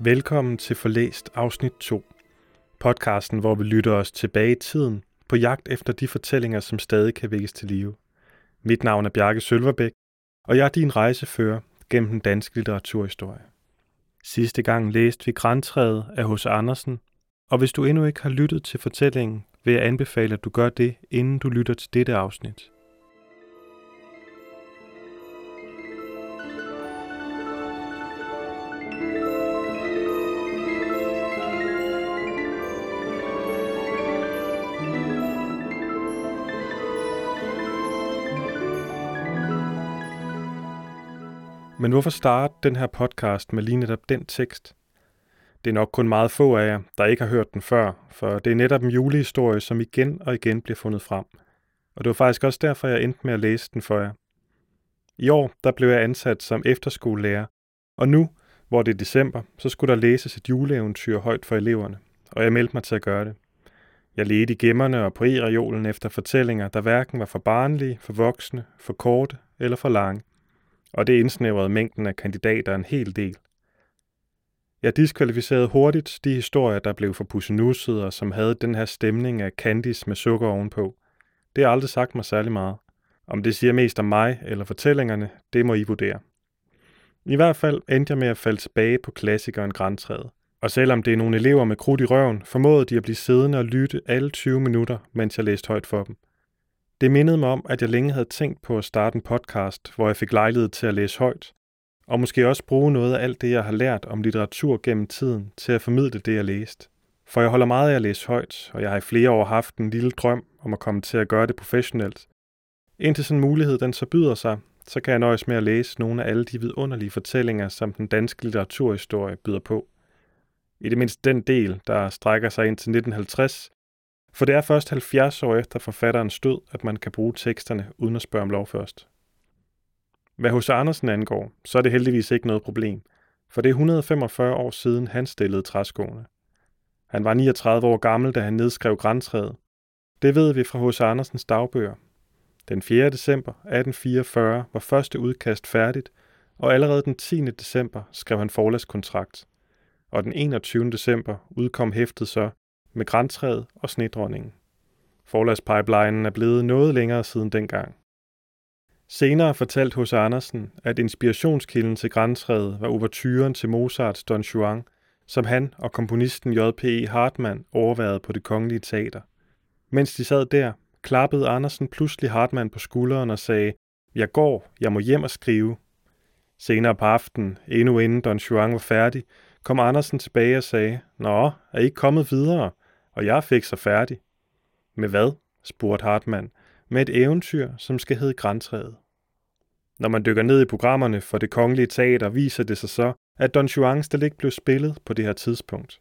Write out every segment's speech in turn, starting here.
Velkommen til Forlæst afsnit 2. Podcasten, hvor vi lytter os tilbage i tiden på jagt efter de fortællinger, som stadig kan vækkes til live. Mit navn er Bjarke Sølverbæk, og jeg er din rejsefører gennem den danske litteraturhistorie. Sidste gang læste vi Grantræet af H.C. Andersen, og hvis du endnu ikke har lyttet til fortællingen, vil jeg anbefale, at du gør det, inden du lytter til dette afsnit. Men hvorfor starte den her podcast med lige netop den tekst? Det er nok kun meget få af jer, der ikke har hørt den før, for det er netop en julehistorie, som igen og igen bliver fundet frem. Og det var faktisk også derfor, jeg endte med at læse den for jer. I år der blev jeg ansat som efterskolelærer, og nu, hvor det er december, så skulle der læses et juleeventyr højt for eleverne, og jeg meldte mig til at gøre det. Jeg ledte i gemmerne og på e efter fortællinger, der hverken var for barnlige, for voksne, for korte eller for lange og det indsnævrede mængden af kandidater en hel del. Jeg diskvalificerede hurtigt de historier, der blev for pussenussede og som havde den her stemning af candice med sukker ovenpå. Det har aldrig sagt mig særlig meget. Om det siger mest om mig eller fortællingerne, det må I vurdere. I hvert fald endte jeg med at falde tilbage på klassikeren Grantræet. Og selvom det er nogle elever med krudt i røven, formåede de at blive siddende og lytte alle 20 minutter, mens jeg læste højt for dem. Det mindede mig om, at jeg længe havde tænkt på at starte en podcast, hvor jeg fik lejlighed til at læse højt, og måske også bruge noget af alt det, jeg har lært om litteratur gennem tiden til at formidle det, jeg læste. For jeg holder meget af at læse højt, og jeg har i flere år haft en lille drøm om at komme til at gøre det professionelt. Indtil sådan en mulighed den så byder sig, så kan jeg nøjes med at læse nogle af alle de vidunderlige fortællinger, som den danske litteraturhistorie byder på. I det mindste den del, der strækker sig ind til 1950, for det er først 70 år efter forfatterens død, at man kan bruge teksterne uden at spørge om lov først. Hvad hos Andersen angår, så er det heldigvis ikke noget problem, for det er 145 år siden, han stillede træskoene. Han var 39 år gammel, da han nedskrev græntræet. Det ved vi fra hos Andersens dagbøger. Den 4. december 1844 var første udkast færdigt, og allerede den 10. december skrev han forlagskontrakt. Og den 21. december udkom hæftet så med græntræet og snedronningen. Forlagspipelinen er blevet noget længere siden dengang. Senere fortalte hos Andersen, at inspirationskilden til græntræet var overturen til Mozarts Don Juan, som han og komponisten J.P.E. Hartmann overværede på det kongelige teater. Mens de sad der, klappede Andersen pludselig Hartmann på skulderen og sagde, jeg går, jeg må hjem og skrive. Senere på aftenen, endnu inden Don Juan var færdig, kom Andersen tilbage og sagde, Nå, er I ikke kommet videre? Og jeg fik så færdig. Med hvad? spurgte Hartmann. Med et eventyr, som skal hedde Grantræet. Når man dykker ned i programmerne for det kongelige teater, viser det sig så, at Don Juan slet ikke blev spillet på det her tidspunkt.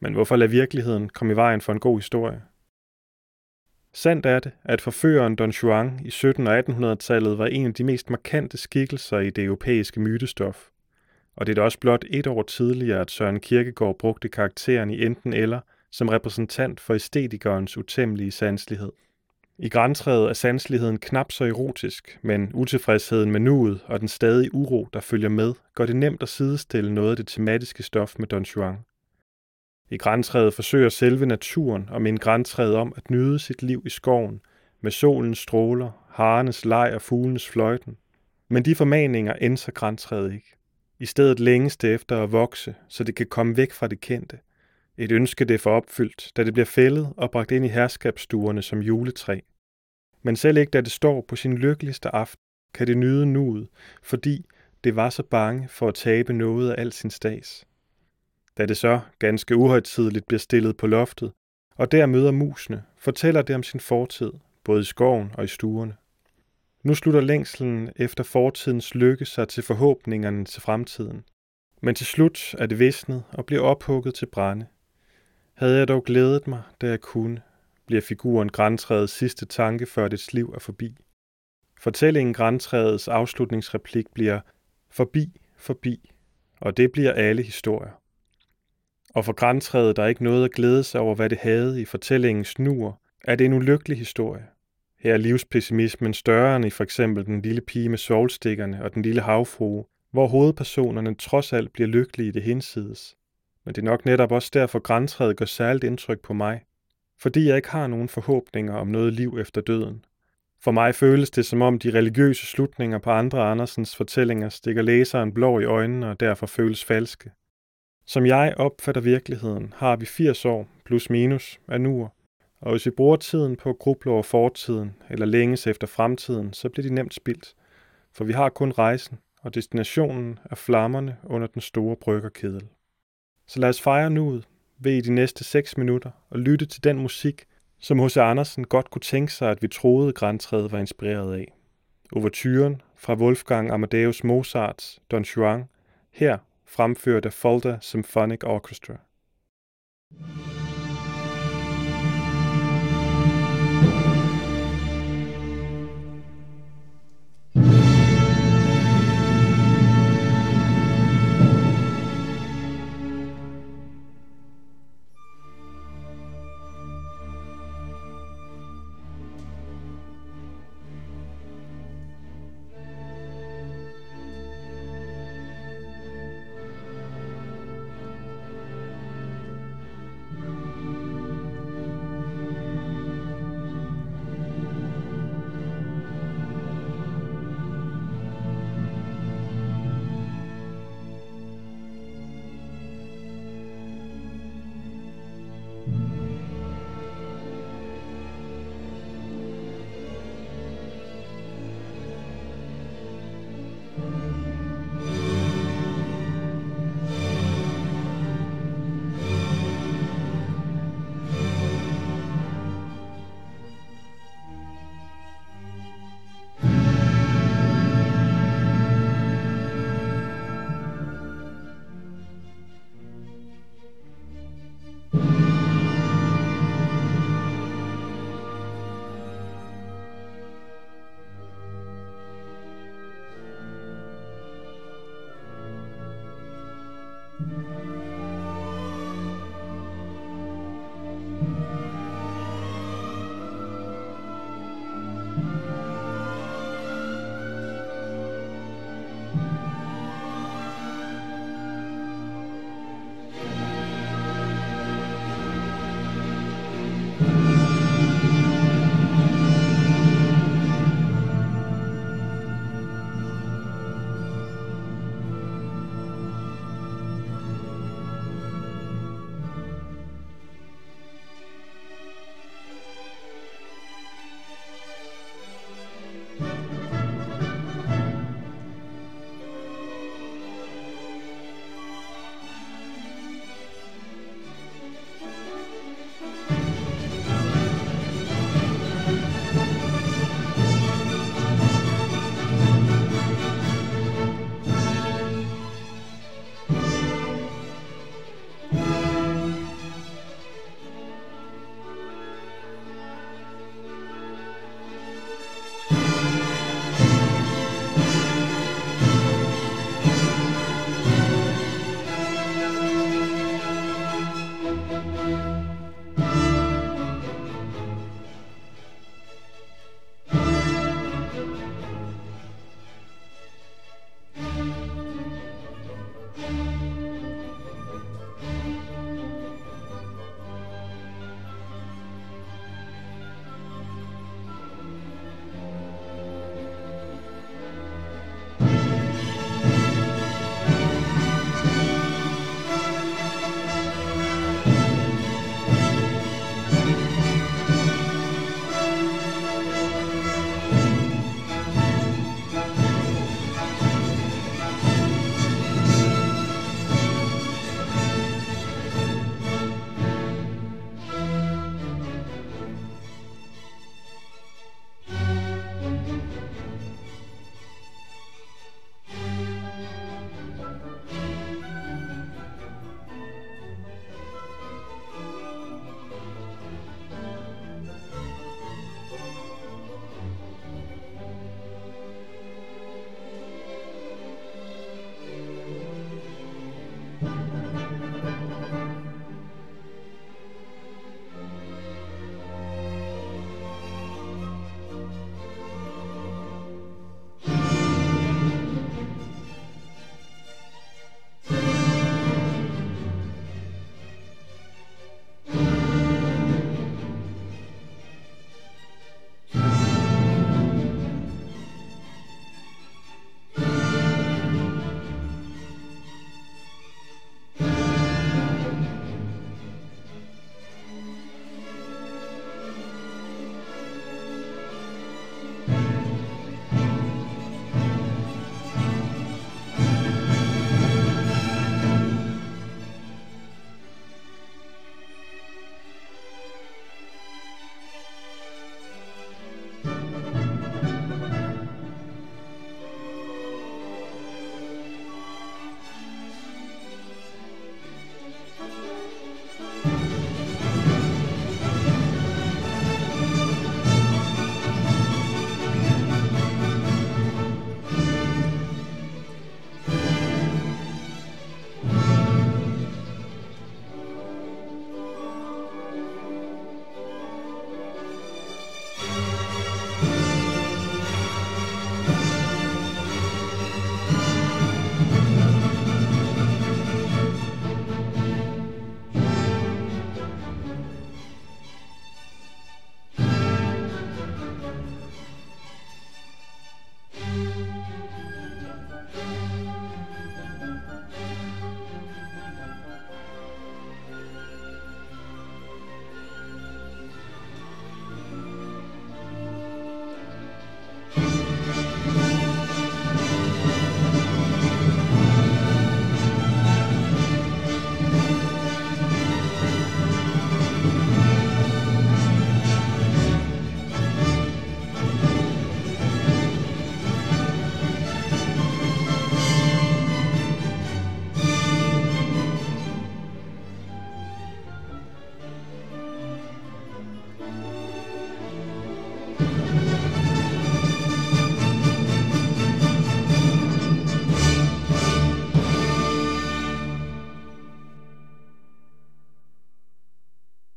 Men hvorfor lade virkeligheden komme i vejen for en god historie? Sandt er det, at forføreren Don Juan i 1700- og 1800-tallet var en af de mest markante skikkelser i det europæiske mytestof. Og det er da også blot et år tidligere, at Søren Kierkegaard brugte karakteren i enten eller som repræsentant for æstetikernes utæmmelige sanselighed. I græntræet er sanseligheden knap så erotisk, men utilfredsheden med nuet og den stadige uro, der følger med, gør det nemt at sidestille noget af det tematiske stof med Don Juan. I græntræet forsøger selve naturen og minde græntræet om at nyde sit liv i skoven, med solens stråler, harenes leg og fuglenes fløjten. Men de formaninger ændrer græntræet ikke. I stedet længes det efter at vokse, så det kan komme væk fra det kendte – et ønske, det får opfyldt, da det bliver fældet og bragt ind i herskabsstuerne som juletræ. Men selv ikke da det står på sin lykkeligste aften, kan det nyde nuet, fordi det var så bange for at tabe noget af al sin stads. Da det så, ganske uhøjtidligt, bliver stillet på loftet, og der møder musene, fortæller det om sin fortid, både i skoven og i stuerne. Nu slutter længslen efter fortidens lykke sig til forhåbningerne til fremtiden. Men til slut er det visnet og bliver ophugget til brænde. Havde jeg dog glædet mig, da jeg kunne, bliver figuren græntræets sidste tanke, før dets liv er forbi. Fortællingen græntræets afslutningsreplik bliver forbi, forbi, og det bliver alle historier. Og for græntræet, der er ikke noget at glæde sig over, hvad det havde i fortællingens nur, er det en ulykkelig historie. Her er livspessimismen større end i for eksempel den lille pige med solstikkerne og den lille havfrue, hvor hovedpersonerne trods alt bliver lykkelige i det hinsides. Men det er nok netop også derfor græntræet gør særligt indtryk på mig, fordi jeg ikke har nogen forhåbninger om noget liv efter døden. For mig føles det som om de religiøse slutninger på andre Andersens fortællinger stikker læseren blå i øjnene og derfor føles falske. Som jeg opfatter virkeligheden, har vi 80 år plus minus af nuer, og hvis vi bruger tiden på at gruble over fortiden eller længes efter fremtiden, så bliver de nemt spildt. For vi har kun rejsen, og destinationen er flammerne under den store bryggerkedel. Så lad os fejre nuet ved i de næste 6 minutter og lytte til den musik, som H.C. Andersen godt kunne tænke sig, at vi troede, Grantræet var inspireret af. Overturen fra Wolfgang Amadeus Mozarts Don Juan, her fremført af Folder Symphonic Orchestra. thank you